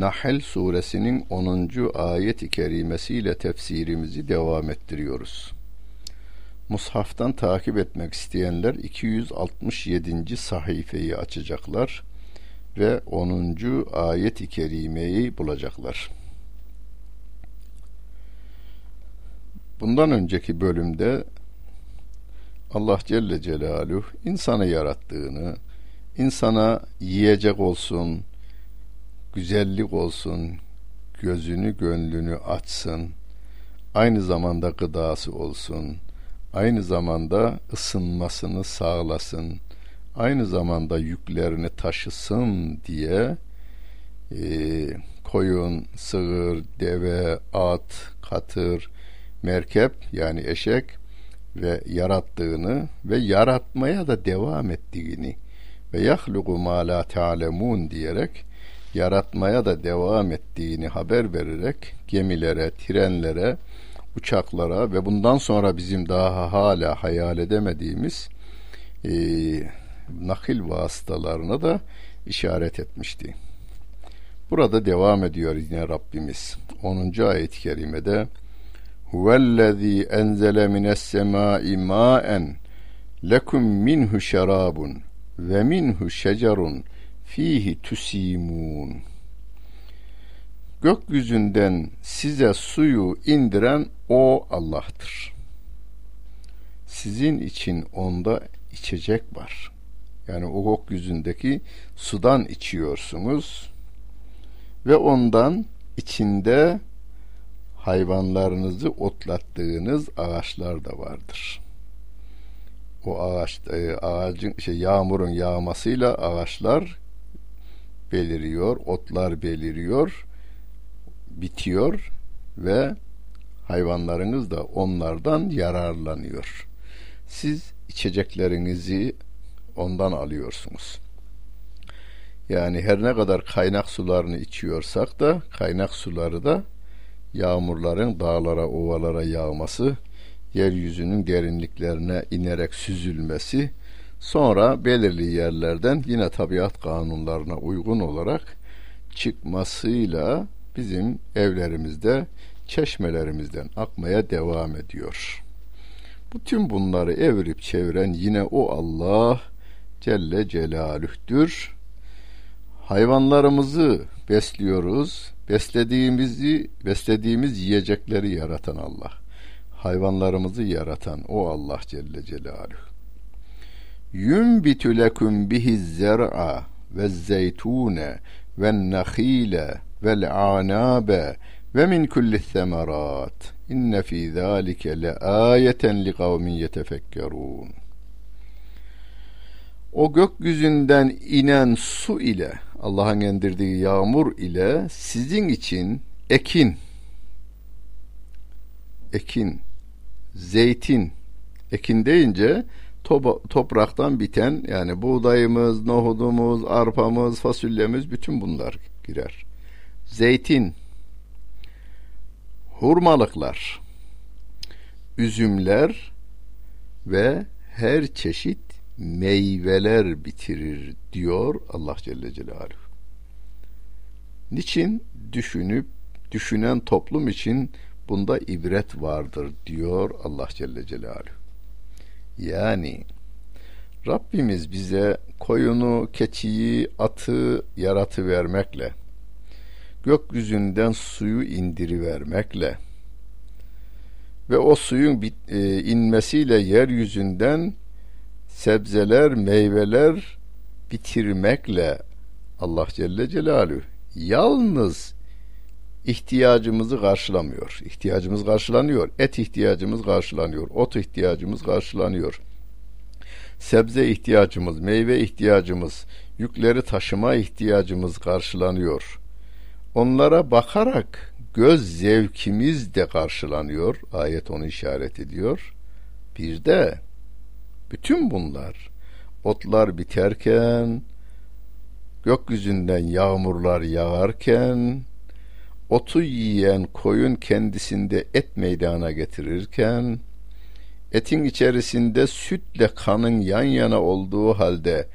Nahl suresinin 10. ayet-i kerimesiyle tefsirimizi devam ettiriyoruz. Mushaftan takip etmek isteyenler 267. sayfayı açacaklar ve 10. ayet-i kerimeyi bulacaklar. Bundan önceki bölümde Allah Celle Celaluhu insanı yarattığını, insana yiyecek olsun, güzellik olsun, gözünü gönlünü açsın, aynı zamanda gıdası olsun, aynı zamanda ısınmasını sağlasın, aynı zamanda yüklerini taşısın diye e, koyun, sığır, deve, at, katır, merkep yani eşek ve yarattığını ve yaratmaya da devam ettiğini ve yahlugu ma la diyerek yaratmaya da devam ettiğini haber vererek gemilere, trenlere, uçaklara ve bundan sonra bizim daha hala hayal edemediğimiz e, nakil vasıtalarına da işaret etmişti. Burada devam ediyor yine Rabbimiz. 10. ayet-i kerimede Huvellezî enzele mines semâi mâen lekum minhu şerabun ve minhu şecerun fihi tusimun gökyüzünden size suyu indiren o Allah'tır. Sizin için onda içecek var. Yani o gökyüzündeki sudan içiyorsunuz ve ondan içinde hayvanlarınızı otlattığınız ağaçlar da vardır. O ağaç e, ağacın şey yağmurun yağmasıyla ağaçlar beliriyor, otlar beliriyor, bitiyor ve hayvanlarınız da onlardan yararlanıyor. Siz içeceklerinizi ondan alıyorsunuz. Yani her ne kadar kaynak sularını içiyorsak da kaynak suları da yağmurların dağlara, ovalara yağması, yeryüzünün derinliklerine inerek süzülmesi, Sonra belirli yerlerden yine tabiat kanunlarına uygun olarak çıkmasıyla bizim evlerimizde, çeşmelerimizden akmaya devam ediyor. Bütün bunları evirip çeviren yine o Allah Celle Celaluh'tür. Hayvanlarımızı besliyoruz. Beslediğimizi, beslediğimiz yiyecekleri yaratan Allah. Hayvanlarımızı yaratan o Allah Celle Celaluhu yunbitu lekum bihi zer'a ve zeytune ve nahile vel anabe ve min kulli semerat inne fi zalike le ayeten li kavmin yetefekkerun o gökyüzünden inen su ile Allah'ın indirdiği yağmur ile sizin için ekin ekin zeytin. Ekin deyince topraktan biten yani buğdayımız, nohudumuz, arpamız, fasulyemiz bütün bunlar girer. Zeytin, hurmalıklar, üzümler ve her çeşit meyveler bitirir diyor Allah Celle Celaluhu. Niçin düşünüp düşünen toplum için bunda ibret vardır diyor Allah Celle Celaluhu. Yani Rabbimiz bize koyunu, keçiyi, atı yaratı vermekle, gökyüzünden suyu indiri vermekle ve o suyun bit, e, inmesiyle yeryüzünden sebzeler, meyveler bitirmekle Allah Celle Celaluhu yalnız ihtiyacımızı karşılamıyor. İhtiyacımız karşılanıyor. Et ihtiyacımız karşılanıyor. Ot ihtiyacımız karşılanıyor. Sebze ihtiyacımız, meyve ihtiyacımız, yükleri taşıma ihtiyacımız karşılanıyor. Onlara bakarak göz zevkimiz de karşılanıyor. Ayet onu işaret ediyor. Bir de bütün bunlar otlar biterken, gökyüzünden yağmurlar yağarken, otu yiyen koyun kendisinde et meydana getirirken, etin içerisinde sütle kanın yan yana olduğu halde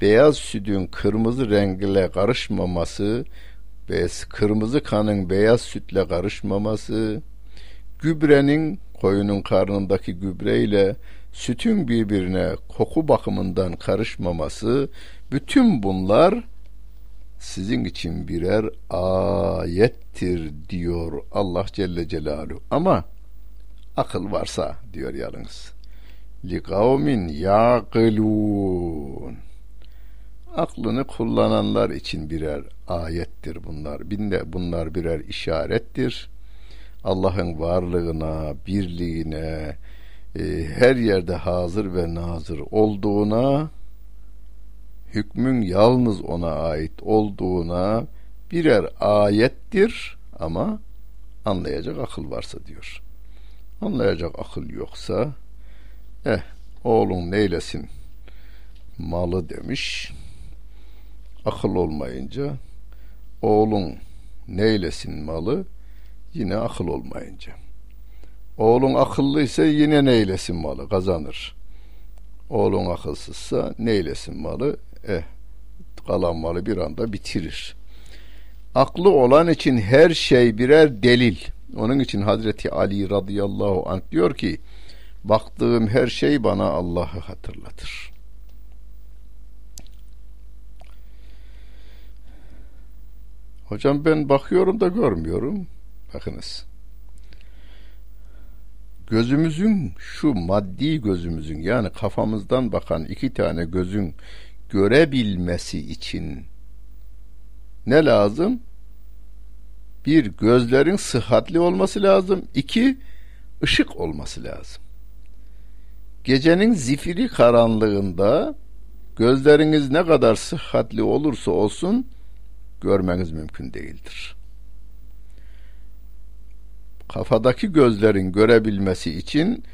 beyaz sütün kırmızı rengle karışmaması, kırmızı kanın beyaz sütle karışmaması, gübrenin koyunun karnındaki gübreyle sütün birbirine koku bakımından karışmaması, bütün bunlar sizin için birer ayettir diyor Allah Celle Celaluhu. Ama akıl varsa diyor yalnız. Li kavmin yaqilun. Aklını kullananlar için birer ayettir bunlar. Binde bunlar birer işarettir. Allah'ın varlığına, birliğine, e, her yerde hazır ve nazır olduğuna, hükmün yalnız ona ait olduğuna birer ayettir ama anlayacak akıl varsa diyor. Anlayacak akıl yoksa eh oğlun neylesin malı demiş. Akıl olmayınca oğlun neylesin malı yine akıl olmayınca. Oğlun akıllıysa yine neylesin malı kazanır. Oğlun akılsızsa neylesin malı eh kalan malı bir anda bitirir. Aklı olan için her şey birer delil. Onun için Hazreti Ali radıyallahu anh diyor ki baktığım her şey bana Allah'ı hatırlatır. Hocam ben bakıyorum da görmüyorum. Bakınız. Gözümüzün şu maddi gözümüzün yani kafamızdan bakan iki tane gözün görebilmesi için ne lazım? Bir, gözlerin sıhhatli olması lazım. İki, ışık olması lazım. Gecenin zifiri karanlığında gözleriniz ne kadar sıhhatli olursa olsun görmeniz mümkün değildir. Kafadaki gözlerin görebilmesi için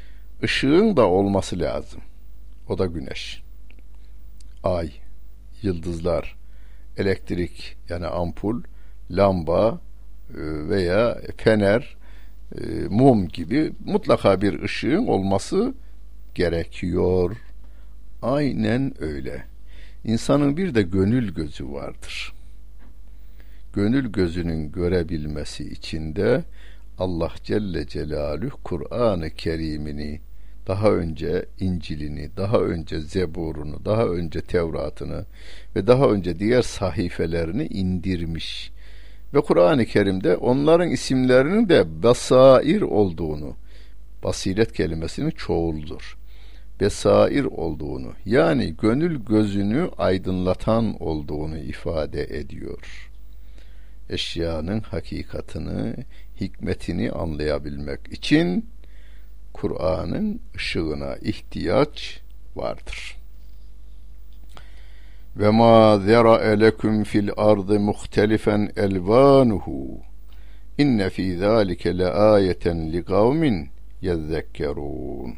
ışığın da olması lazım. O da güneş, ay, yıldızlar, elektrik yani ampul, lamba e, veya fener, e, mum gibi mutlaka bir ışığın olması gerekiyor. Aynen öyle. İnsanın bir de gönül gözü vardır. Gönül gözünün görebilmesi için de Allah Celle Celaluhu Kur'an-ı Kerim'ini daha önce İncil'ini, daha önce Zebur'unu, daha önce Tevrat'ını ve daha önce diğer sahifelerini indirmiş. Ve Kur'an-ı Kerim'de onların isimlerinin de basair olduğunu, basiret kelimesinin çoğuldur. Besair olduğunu, yani gönül gözünü aydınlatan olduğunu ifade ediyor. Eşyanın hakikatını, hikmetini anlayabilmek için Kur'an'ın ışığına ihtiyaç vardır. Ve ma zera'e lekum fil ardı muhtelifen elvanuhu inne fi zalike le ayeten li kavmin yezzekkerun.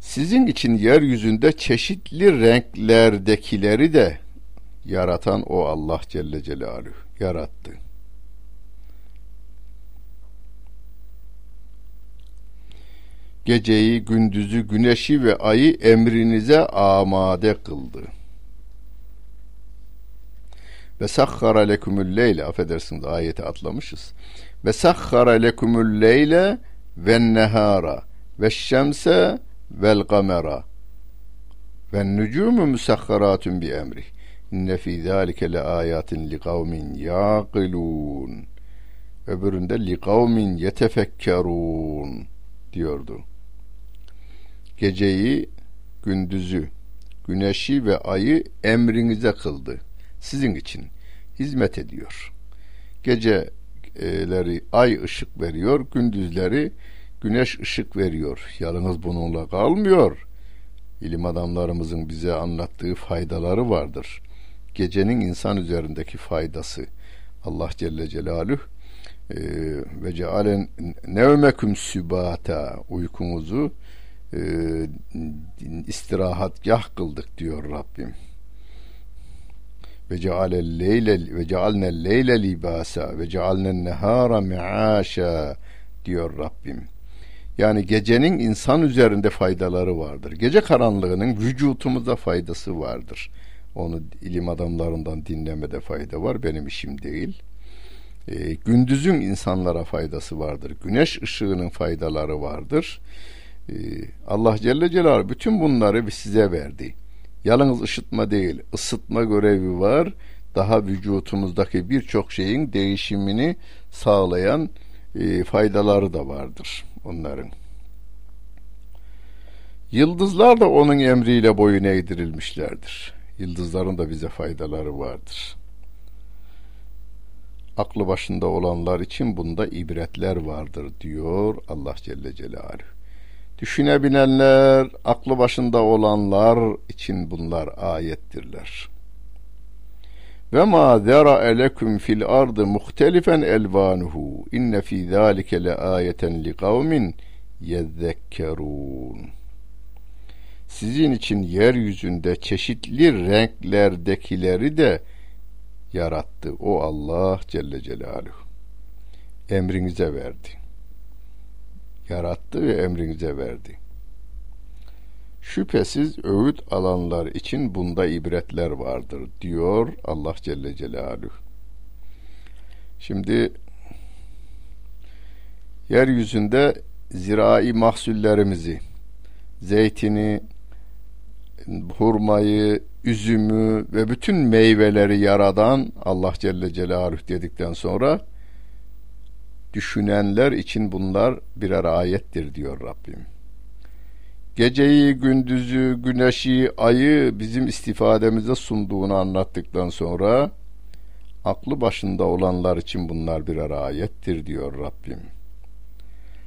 Sizin için yeryüzünde çeşitli renklerdekileri de yaratan o Allah Celle Celaluhu yarattı. Geceyi, gündüzü, güneşi ve ayı emrinize amade kıldı. Ve sakhara lekumul leyle affedersiniz ayeti atlamışız. Ve sakhara lekumul leyle ve nehara ve şemse vel kamera ve nucumu musakharatun bi emri. İnne fi zalike le ayatin li kavmin yaqilun. Öbüründe li kavmin yetefekkerun diyordu geceyi, gündüzü, güneşi ve ayı emrinize kıldı. Sizin için hizmet ediyor. Geceleri ay ışık veriyor, gündüzleri güneş ışık veriyor. Yalnız bununla kalmıyor. İlim adamlarımızın bize anlattığı faydaları vardır. Gecenin insan üzerindeki faydası. Allah Celle Celaluhu e, ve cealen nevmeküm sübata uykunuzu e, istirahatgah kıldık diyor Rabbim. Ve cealel leyle ve cealnel leyle libasa ve cealnen nehara mi'aşa diyor Rabbim. Yani gecenin insan üzerinde faydaları vardır. Gece karanlığının vücutumuza faydası vardır. Onu ilim adamlarından dinlemede fayda var. Benim işim değil. E, gündüzün insanlara faydası vardır. Güneş ışığının faydaları vardır. E, Allah Celle Celaluhu bütün bunları size verdi. Yalnız ışıtma değil, ısıtma görevi var. Daha vücutumuzdaki birçok şeyin değişimini sağlayan e, faydaları da vardır onların. Yıldızlar da onun emriyle boyun eğdirilmişlerdir. Yıldızların da bize faydaları vardır. Aklı başında olanlar için bunda ibretler vardır diyor Allah Celle Celaluhu. Düşünebilenler, aklı başında olanlar için bunlar ayettirler. Ve ma zera elekum fil ardı muhtelifen elvanuhu inne fi zalike le ayeten li kavmin yezekkerun. Sizin için yeryüzünde çeşitli renklerdekileri de yarattı. O Allah Celle Celaluhu. Emrinize verdi. Yarattı ve emrinize verdi. Şüphesiz öğüt alanlar için bunda ibretler vardır diyor Allah Celle Celaluhu. Şimdi yeryüzünde zirai mahsullerimizi, zeytini, hurmayı, üzümü ve bütün meyveleri yaradan Allah Celle Celaluhu dedikten sonra düşünenler için bunlar birer ayettir diyor Rabbim. Geceyi, gündüzü, güneşi, ayı bizim istifademize sunduğunu anlattıktan sonra aklı başında olanlar için bunlar birer ayettir diyor Rabbim.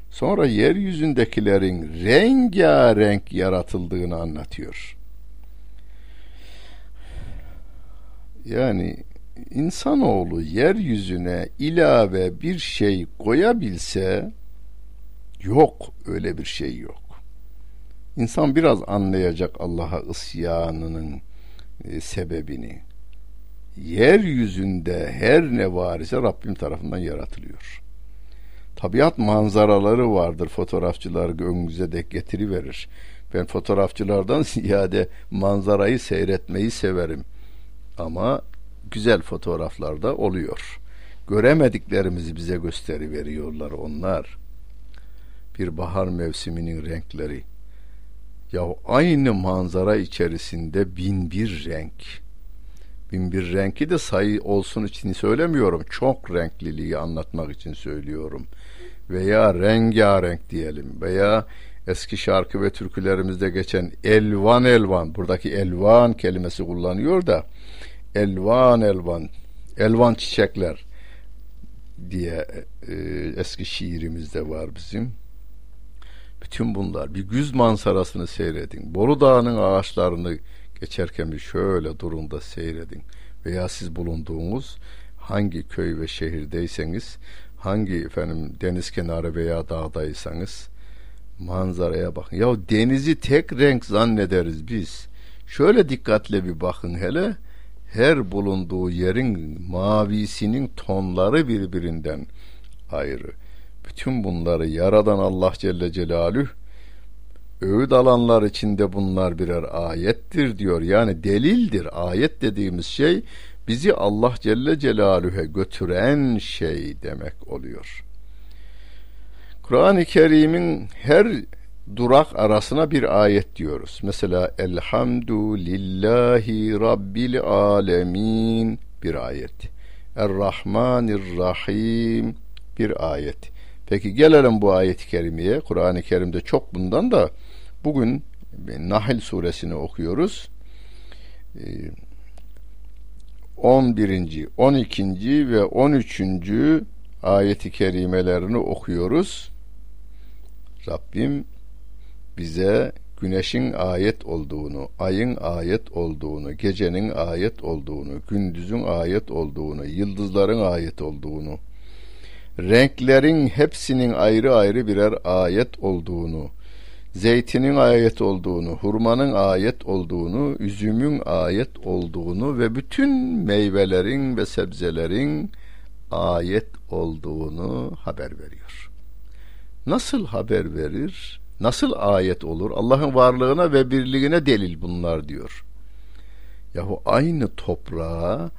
Sonra yeryüzündekilerin rengarenk yaratıldığını anlatıyor. Yani insanoğlu yeryüzüne ilave bir şey koyabilse yok öyle bir şey yok. İnsan biraz anlayacak Allah'a isyanının e, sebebini. Yeryüzünde her ne var ise Rabbim tarafından yaratılıyor. Tabiat manzaraları vardır. Fotoğrafçılar önünüze de getiriverir. Ben fotoğrafçılardan ziyade manzarayı seyretmeyi severim. Ama güzel fotoğraflar da oluyor. Göremediklerimizi bize gösteri veriyorlar onlar. Bir bahar mevsiminin renkleri. Ya aynı manzara içerisinde bin bir renk. Bin bir renki de sayı olsun için söylemiyorum. Çok renkliliği anlatmak için söylüyorum. Veya rengarenk diyelim. Veya eski şarkı ve türkülerimizde geçen elvan elvan. Buradaki elvan kelimesi kullanıyor da elvan elvan elvan çiçekler diye e, eski şiirimizde var bizim. Bütün bunlar bir güz manzarasını seyredin. Boru Dağı'nın ağaçlarını geçerken bir şöyle durun da seyredin. Veya siz bulunduğunuz hangi köy ve şehirdeyseniz, hangi efendim deniz kenarı veya dağdaysanız manzaraya bakın. Ya denizi tek renk zannederiz biz. Şöyle dikkatle bir bakın hele her bulunduğu yerin mavisinin tonları birbirinden ayrı. Bütün bunları yaradan Allah Celle Celaluhu öğüt alanlar içinde bunlar birer ayettir diyor. Yani delildir. Ayet dediğimiz şey bizi Allah Celle Celaluhu'ya götüren şey demek oluyor. Kur'an-ı Kerim'in her durak arasına bir ayet diyoruz. Mesela Elhamdülillahi Rabbil Alemin bir ayet. Er-Rahmanir-Rahim bir ayet. Peki gelelim bu ayet-i kerimeye. Kur'an-ı Kerim'de çok bundan da bugün Nahl suresini okuyoruz. 11. 12. ve 13. ayeti kerimelerini okuyoruz. Rabbim bize güneşin ayet olduğunu, ayın ayet olduğunu, gecenin ayet olduğunu, gündüzün ayet olduğunu, yıldızların ayet olduğunu, renklerin hepsinin ayrı ayrı birer ayet olduğunu, zeytinin ayet olduğunu, hurmanın ayet olduğunu, üzümün ayet olduğunu ve bütün meyvelerin ve sebzelerin ayet olduğunu haber veriyor. Nasıl haber verir? Nasıl ayet olur? Allah'ın varlığına ve birliğine delil bunlar diyor. Yahu aynı toprağa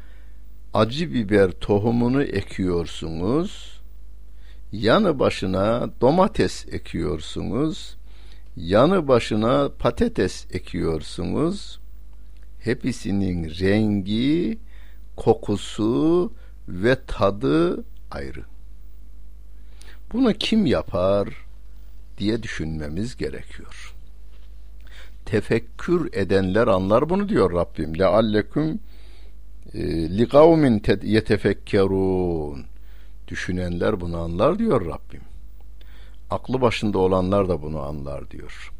acı biber tohumunu ekiyorsunuz. Yanı başına domates ekiyorsunuz. Yanı başına patates ekiyorsunuz. Hepsinin rengi, kokusu ve tadı ayrı. Bunu kim yapar diye düşünmemiz gerekiyor. Tefekkür edenler anlar bunu diyor Rabbim. Lealleküm e, li kavmin yetefekkerun. Düşünenler bunu anlar diyor Rabbim. Aklı başında olanlar da bunu anlar diyor.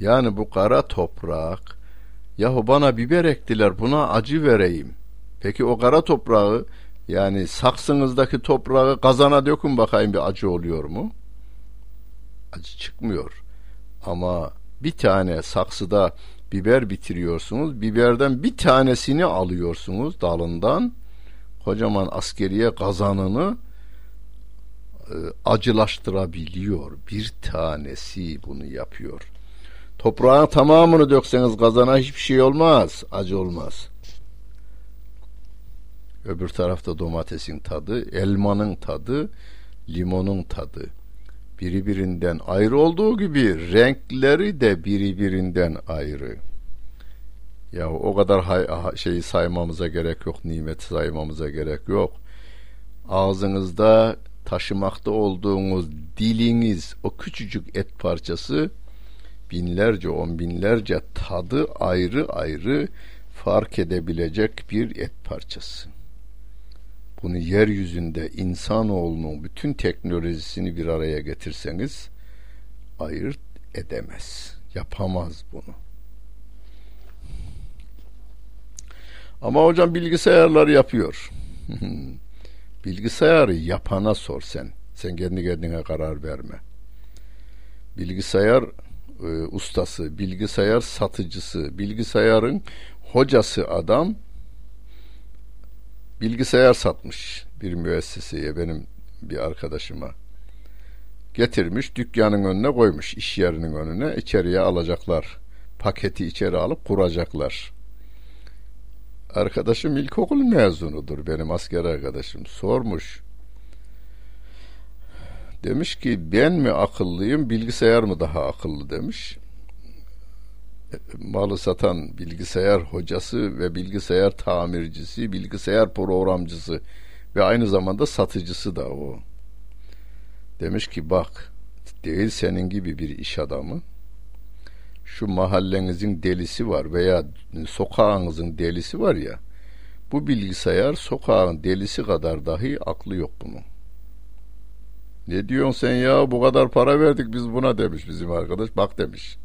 Yani bu kara toprak yahu bana biber ektiler buna acı vereyim. Peki o kara toprağı yani saksınızdaki toprağı kazana dökün bakayım bir acı oluyor mu? Acı çıkmıyor. Ama bir tane saksıda biber bitiriyorsunuz. Biberden bir tanesini alıyorsunuz dalından. Kocaman askeriye kazanını e, acılaştırabiliyor. Bir tanesi bunu yapıyor. Toprağın tamamını dökseniz kazana hiçbir şey olmaz. Acı olmaz. Öbür tarafta domatesin tadı, elmanın tadı, limonun tadı. Birbirinden ayrı olduğu gibi renkleri de birbirinden ayrı. Ya o kadar şeyi saymamıza gerek yok, nimet saymamıza gerek yok. Ağzınızda taşımakta olduğunuz diliniz, o küçücük et parçası binlerce, on binlerce tadı ayrı ayrı fark edebilecek bir et parçası bunu yeryüzünde insanoğlunun bütün teknolojisini bir araya getirseniz ayırt edemez. Yapamaz bunu. Ama hocam bilgisayarlar yapıyor. Bilgisayarı yapana sor sen. Sen kendi kendine karar verme. Bilgisayar e, ustası, bilgisayar satıcısı, bilgisayarın hocası adam bilgisayar satmış bir müesseseye benim bir arkadaşıma. Getirmiş dükkanın önüne koymuş iş yerinin önüne içeriye alacaklar. Paketi içeri alıp kuracaklar. Arkadaşım ilkokul mezunudur benim asker arkadaşım. Sormuş. Demiş ki ben mi akıllıyım bilgisayar mı daha akıllı demiş malı satan bilgisayar hocası ve bilgisayar tamircisi, bilgisayar programcısı ve aynı zamanda satıcısı da o. Demiş ki bak değil senin gibi bir iş adamı şu mahallenizin delisi var veya sokağınızın delisi var ya bu bilgisayar sokağın delisi kadar dahi aklı yok bunun. Ne diyorsun sen ya bu kadar para verdik biz buna demiş bizim arkadaş. Bak demiş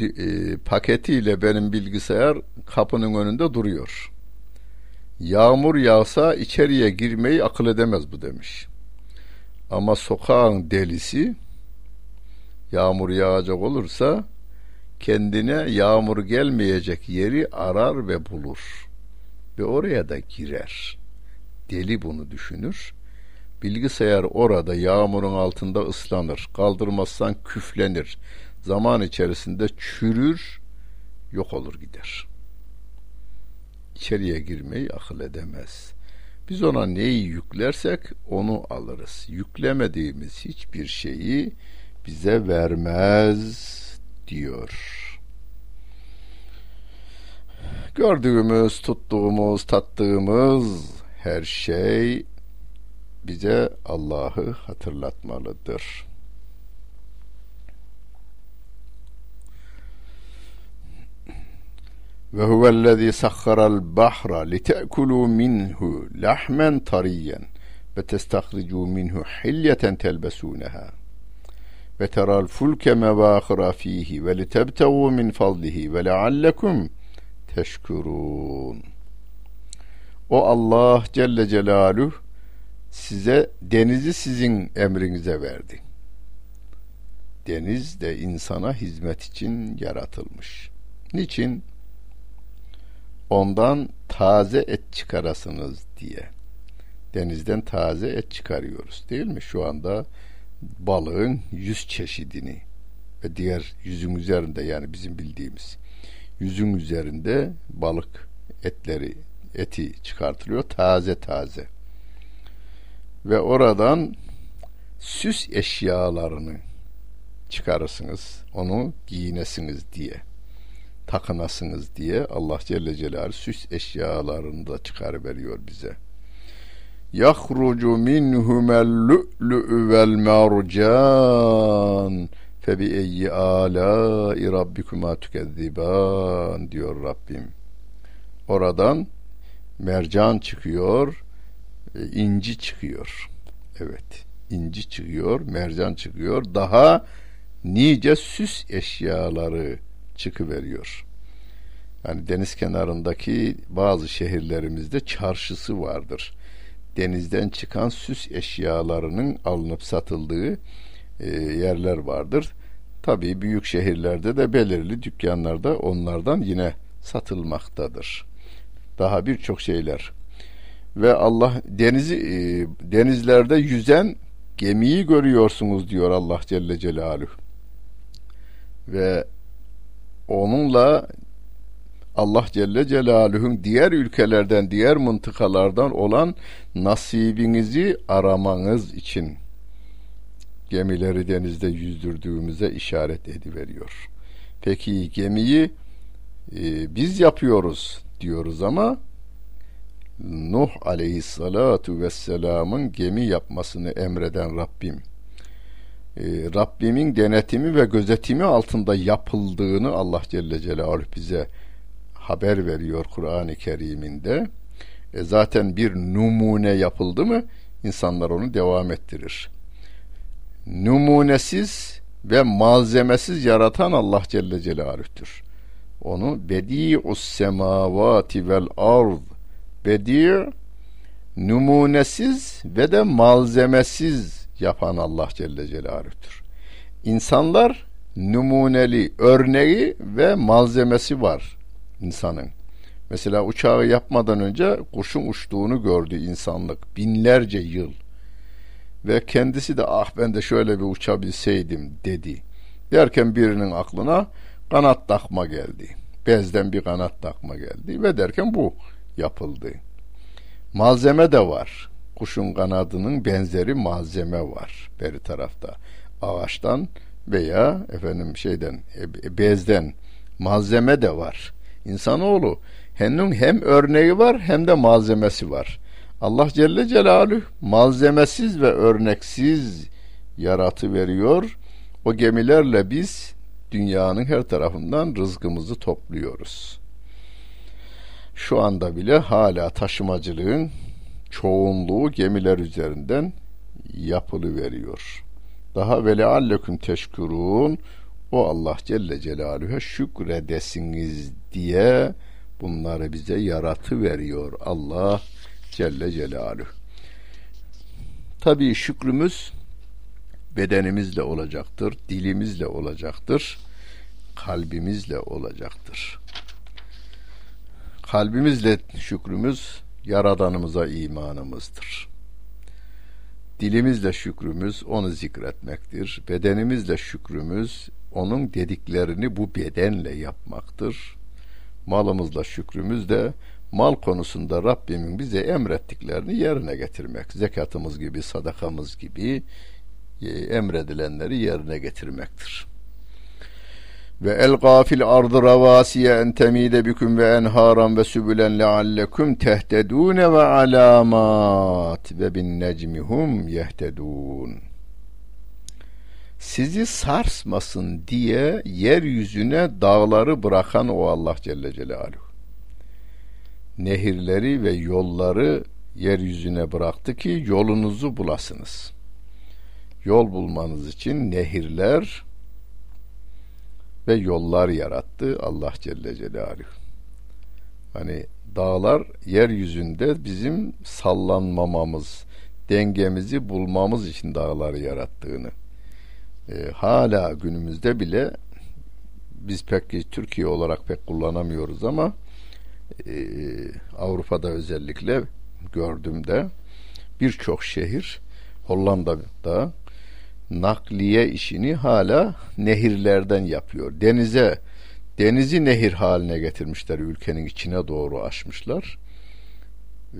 e, paketiyle benim bilgisayar kapının önünde duruyor. Yağmur yağsa içeriye girmeyi akıl edemez bu demiş. Ama sokağın delisi yağmur yağacak olursa kendine yağmur gelmeyecek yeri arar ve bulur. Ve oraya da girer. Deli bunu düşünür. Bilgisayar orada yağmurun altında ıslanır. Kaldırmazsan küflenir zaman içerisinde çürür, yok olur gider. İçeriye girmeyi akıl edemez. Biz ona neyi yüklersek onu alırız. Yüklemediğimiz hiçbir şeyi bize vermez diyor. Gördüğümüz, tuttuğumuz, tattığımız her şey bize Allah'ı hatırlatmalıdır. Ve huvellezî sakharal bahra lite'kulû minhu lahmen tariyen ve testahricû minhu hilyeten telbesûneha ve teral fulke mevâhıra fihi ve litebtevu min fadlihi ve leallekum teşkurun. O Allah Celle Celaluhu size denizi sizin emrinize verdi. Deniz de insana hizmet için yaratılmış. Niçin? Ondan taze et çıkarasınız diye. Denizden taze et çıkarıyoruz değil mi? Şu anda balığın yüz çeşidini ve diğer yüzün üzerinde yani bizim bildiğimiz yüzün üzerinde balık etleri eti çıkartılıyor taze taze ve oradan süs eşyalarını çıkarırsınız onu giyinesiniz diye takınasınız diye Allah Celle Celaluhu süs eşyalarını da çıkarıveriyor bize yahrucu minhumel lu'lu'u vel mercan febi eyyi alâi rabbikuma tükezziban diyor Rabbim. Oradan mercan çıkıyor, e, inci çıkıyor. Evet, inci çıkıyor, mercan çıkıyor. Daha nice süs eşyaları çıkıveriyor. Yani deniz kenarındaki bazı şehirlerimizde çarşısı vardır denizden çıkan süs eşyalarının alınıp satıldığı e, yerler vardır. Tabii büyük şehirlerde de belirli dükkanlarda onlardan yine satılmaktadır. Daha birçok şeyler. Ve Allah denizi e, denizlerde yüzen gemiyi görüyorsunuz diyor Allah Celle Celaluhu. Ve onunla Allah Celle Celaluhu'nun diğer ülkelerden, diğer mıntıkalardan olan nasibinizi aramanız için gemileri denizde yüzdürdüğümüze işaret ediveriyor. Peki gemiyi e, biz yapıyoruz diyoruz ama Nuh aleyhissalatu vesselamın gemi yapmasını emreden Rabbim e, Rabbimin denetimi ve gözetimi altında yapıldığını Allah Celle Celaluhu bize haber veriyor Kur'an-ı Kerim'inde. E zaten bir numune yapıldı mı insanlar onu devam ettirir. Numunesiz ve malzemesiz yaratan Allah Celle Celaluh'tür. Onu bedi'us semavati vel ard bedi' numunesiz ve de malzemesiz yapan Allah Celle Celaluh'tür. İnsanlar numuneli örneği ve malzemesi var insanın. Mesela uçağı yapmadan önce kuşun uçtuğunu gördü insanlık binlerce yıl. Ve kendisi de ah ben de şöyle bir uçabilseydim dedi. Derken birinin aklına kanat takma geldi. Bezden bir kanat takma geldi ve derken bu yapıldı. Malzeme de var. Kuşun kanadının benzeri malzeme var beri tarafta. Ağaçtan veya efendim şeyden e, bezden malzeme de var. İnsanoğlu hem, hem örneği var hem de malzemesi var. Allah Celle Celaluhu malzemesiz ve örneksiz yaratı veriyor. O gemilerle biz dünyanın her tarafından rızkımızı topluyoruz. Şu anda bile hala taşımacılığın çoğunluğu gemiler üzerinden yapılı veriyor. Daha vele alleküm teşkurun o Allah Celle Celaluhu'ya şükredesiniz diye bunları bize yaratı veriyor Allah Celle Celaluhu. Tabii şükrümüz bedenimizle olacaktır, dilimizle olacaktır, kalbimizle olacaktır. Kalbimizle şükrümüz yaradanımıza imanımızdır. Dilimizle şükrümüz onu zikretmektir. Bedenimizle şükrümüz onun dediklerini bu bedenle yapmaktır. Malımızla şükrümüz de mal konusunda Rabbimin bize emrettiklerini yerine getirmek. Zekatımız gibi, sadakamız gibi e, emredilenleri yerine getirmektir. Ve el gafil ardı ravasiye en temide büküm ve enharan ve sübülen leallekum tehtedune ve alamat ve bin necmihum yehtedun sizi sarsmasın diye yeryüzüne dağları bırakan o Allah Celle Celaluhu. Nehirleri ve yolları yeryüzüne bıraktı ki yolunuzu bulasınız. yol bulmanız için nehirler ve yollar yarattı Allah Celle Celaluhu. Hani dağlar yeryüzünde bizim sallanmamamız, dengemizi bulmamız için dağları yarattığını e, hala günümüzde bile biz pek Türkiye olarak pek kullanamıyoruz ama e, Avrupa'da özellikle gördüğümde birçok şehir Hollanda'da nakliye işini hala nehirlerden yapıyor. Denize denizi nehir haline getirmişler ülkenin içine doğru aşmışlar. Ee,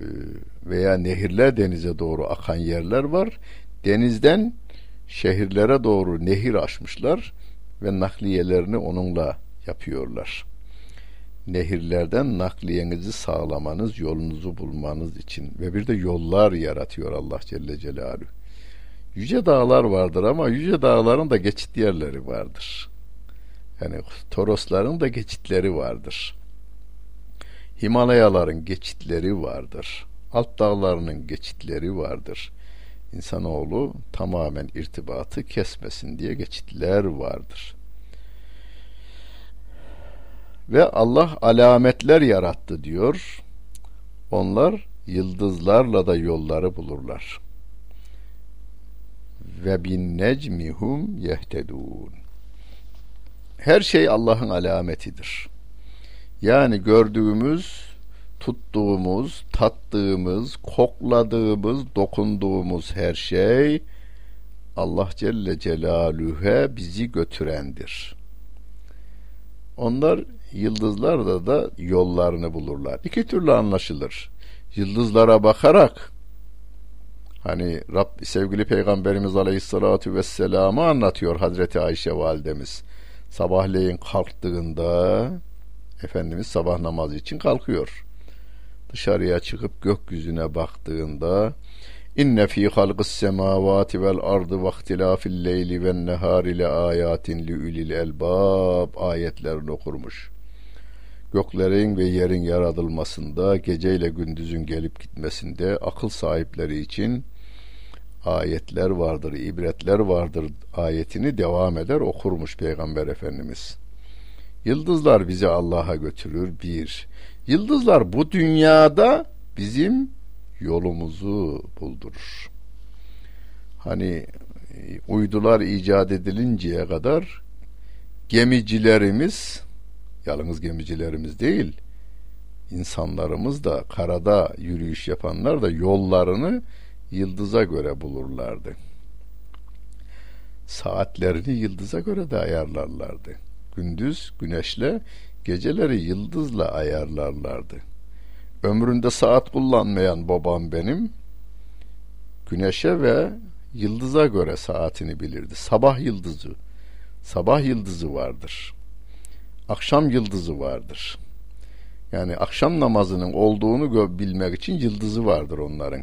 veya nehirler denize doğru akan yerler var. Denizden şehirlere doğru nehir aşmışlar ve nakliyelerini onunla yapıyorlar. Nehirlerden nakliyenizi sağlamanız, yolunuzu bulmanız için ve bir de yollar yaratıyor Allah Celle Celaluhu. Yüce dağlar vardır ama yüce dağların da geçit yerleri vardır. Yani Torosların da geçitleri vardır. Himalayaların geçitleri vardır. Alt dağlarının geçitleri vardır. İnsanoğlu tamamen irtibatı kesmesin diye geçitler vardır. Ve Allah alametler yarattı diyor. Onlar yıldızlarla da yolları bulurlar. Ve bin necmihum yehtedun. Her şey Allah'ın alametidir. Yani gördüğümüz, tuttuğumuz, tattığımız, kokladığımız, dokunduğumuz her şey Allah Celle Celaluhu'ya bizi götürendir. Onlar yıldızlarda da yollarını bulurlar. İki türlü anlaşılır. Yıldızlara bakarak hani Rab, sevgili Peygamberimiz Aleyhisselatü Vesselam'ı anlatıyor Hazreti Ayşe validemiz. Sabahleyin kalktığında Efendimiz sabah namazı için kalkıyor. Dışarıya çıkıp gökyüzüne baktığında İnne fi halqis semavati vel ardı ve ihtilafil leyli ven nehari le ayatin li ulil elbab ayetlerini okurmuş. Göklerin ve yerin yaratılmasında, geceyle gündüzün gelip gitmesinde akıl sahipleri için ayetler vardır, ibretler vardır ayetini devam eder okurmuş Peygamber Efendimiz. Yıldızlar bizi Allah'a götürür bir. Yıldızlar bu dünyada bizim yolumuzu buldurur. Hani e, uydular icat edilinceye kadar gemicilerimiz yalnız gemicilerimiz değil insanlarımız da karada yürüyüş yapanlar da yollarını yıldıza göre bulurlardı. Saatlerini yıldıza göre de ayarlarlardı. Gündüz güneşle, geceleri yıldızla ayarlarlardı. Ömründe saat kullanmayan babam benim güneşe ve yıldıza göre saatini bilirdi. Sabah yıldızı, sabah yıldızı vardır. Akşam yıldızı vardır. Yani akşam namazının olduğunu bilmek için yıldızı vardır onların.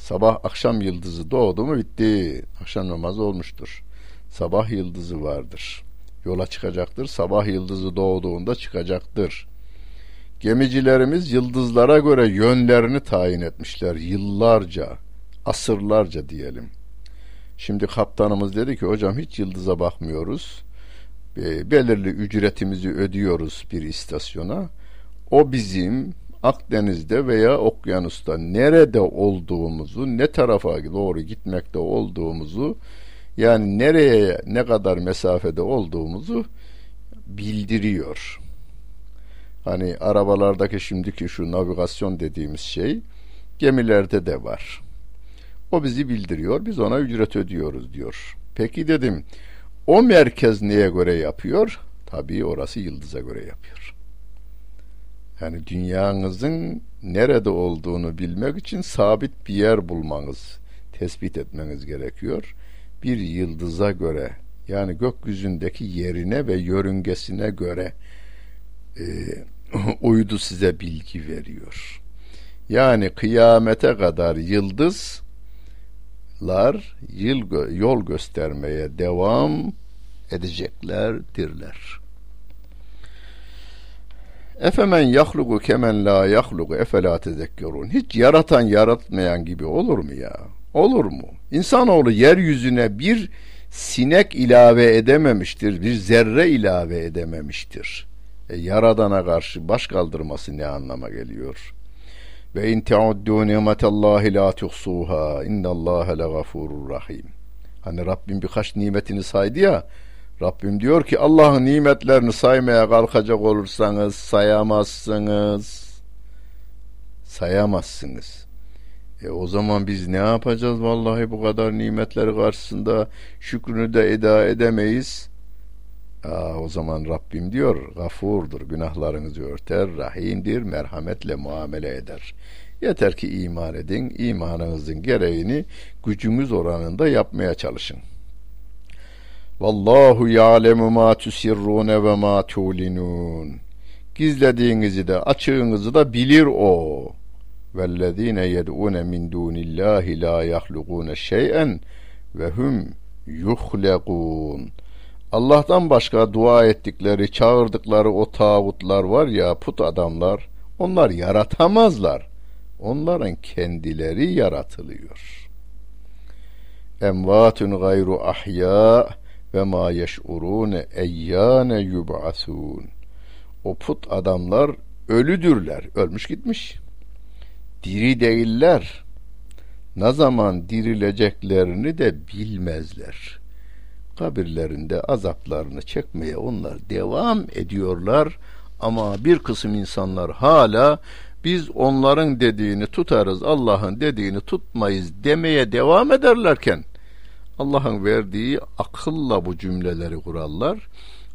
Sabah akşam yıldızı doğdu mu bitti. Akşam namazı olmuştur. Sabah yıldızı vardır. Yola çıkacaktır. Sabah yıldızı doğduğunda çıkacaktır. Gemicilerimiz yıldızlara göre yönlerini tayin etmişler yıllarca, asırlarca diyelim. Şimdi kaptanımız dedi ki hocam hiç yıldıza bakmıyoruz. belirli ücretimizi ödüyoruz bir istasyona. O bizim Akdeniz'de veya okyanusta nerede olduğumuzu, ne tarafa doğru gitmekte olduğumuzu, yani nereye ne kadar mesafede olduğumuzu bildiriyor. Hani arabalardaki şimdiki şu navigasyon dediğimiz şey gemilerde de var. O bizi bildiriyor, biz ona ücret ödüyoruz diyor. Peki dedim, o merkez neye göre yapıyor? Tabii orası yıldıza göre yapıyor. Yani dünyanızın nerede olduğunu bilmek için sabit bir yer bulmanız, tespit etmeniz gerekiyor. Bir yıldıza göre yani gökyüzündeki yerine ve yörüngesine göre e, uydu size bilgi veriyor. Yani kıyamete kadar yıldızlar yıl, yol göstermeye devam edeceklerdirler. Efemen yahlugu kemen la yahlugu efela tezekkerun. Hiç yaratan yaratmayan gibi olur mu ya? Olur mu? İnsanoğlu yeryüzüne bir sinek ilave edememiştir, bir zerre ilave edememiştir. E, yaradana karşı baş kaldırması ne anlama geliyor? Ve in teuddu nimetallahi la tuhsuha innallaha legafurur rahim. Hani Rabbim birkaç nimetini saydı ya, Rabbim diyor ki Allah'ın nimetlerini saymaya kalkacak olursanız sayamazsınız. Sayamazsınız. E o zaman biz ne yapacağız vallahi bu kadar nimetleri karşısında şükrünü de eda edemeyiz. Aa, o zaman Rabbim diyor gafurdur günahlarınızı örter rahimdir merhametle muamele eder. Yeter ki iman edin imanınızın gereğini gücünüz oranında yapmaya çalışın. Vallahu ya'lemu ma tusirrune ve ma tulinun. Gizlediğinizi de açığınızı da bilir o. Vellezine yed'une min dunillahi la yahlukune şey'en ve hum yuhlekun. Allah'tan başka dua ettikleri, çağırdıkları o tağutlar var ya, put adamlar, onlar yaratamazlar. Onların kendileri yaratılıyor. Emvatun gayru ahya ve ma yeş'urune eyyane yub'asun. O put adamlar ölüdürler, ölmüş gitmiş. Diri değiller. Ne zaman dirileceklerini de bilmezler. Kabirlerinde azaplarını çekmeye onlar devam ediyorlar ama bir kısım insanlar hala biz onların dediğini tutarız, Allah'ın dediğini tutmayız demeye devam ederlerken Allah'ın verdiği akılla bu cümleleri kurarlar.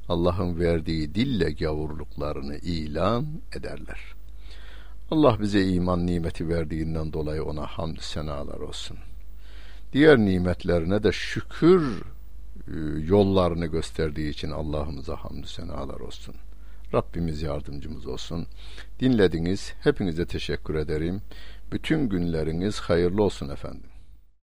Allah'ın verdiği dille gavurluklarını ilan ederler. Allah bize iman nimeti verdiğinden dolayı ona hamd senalar olsun. Diğer nimetlerine de şükür e, yollarını gösterdiği için Allah'ımıza hamd senalar olsun. Rabbimiz yardımcımız olsun. Dinlediniz. Hepinize teşekkür ederim. Bütün günleriniz hayırlı olsun efendim.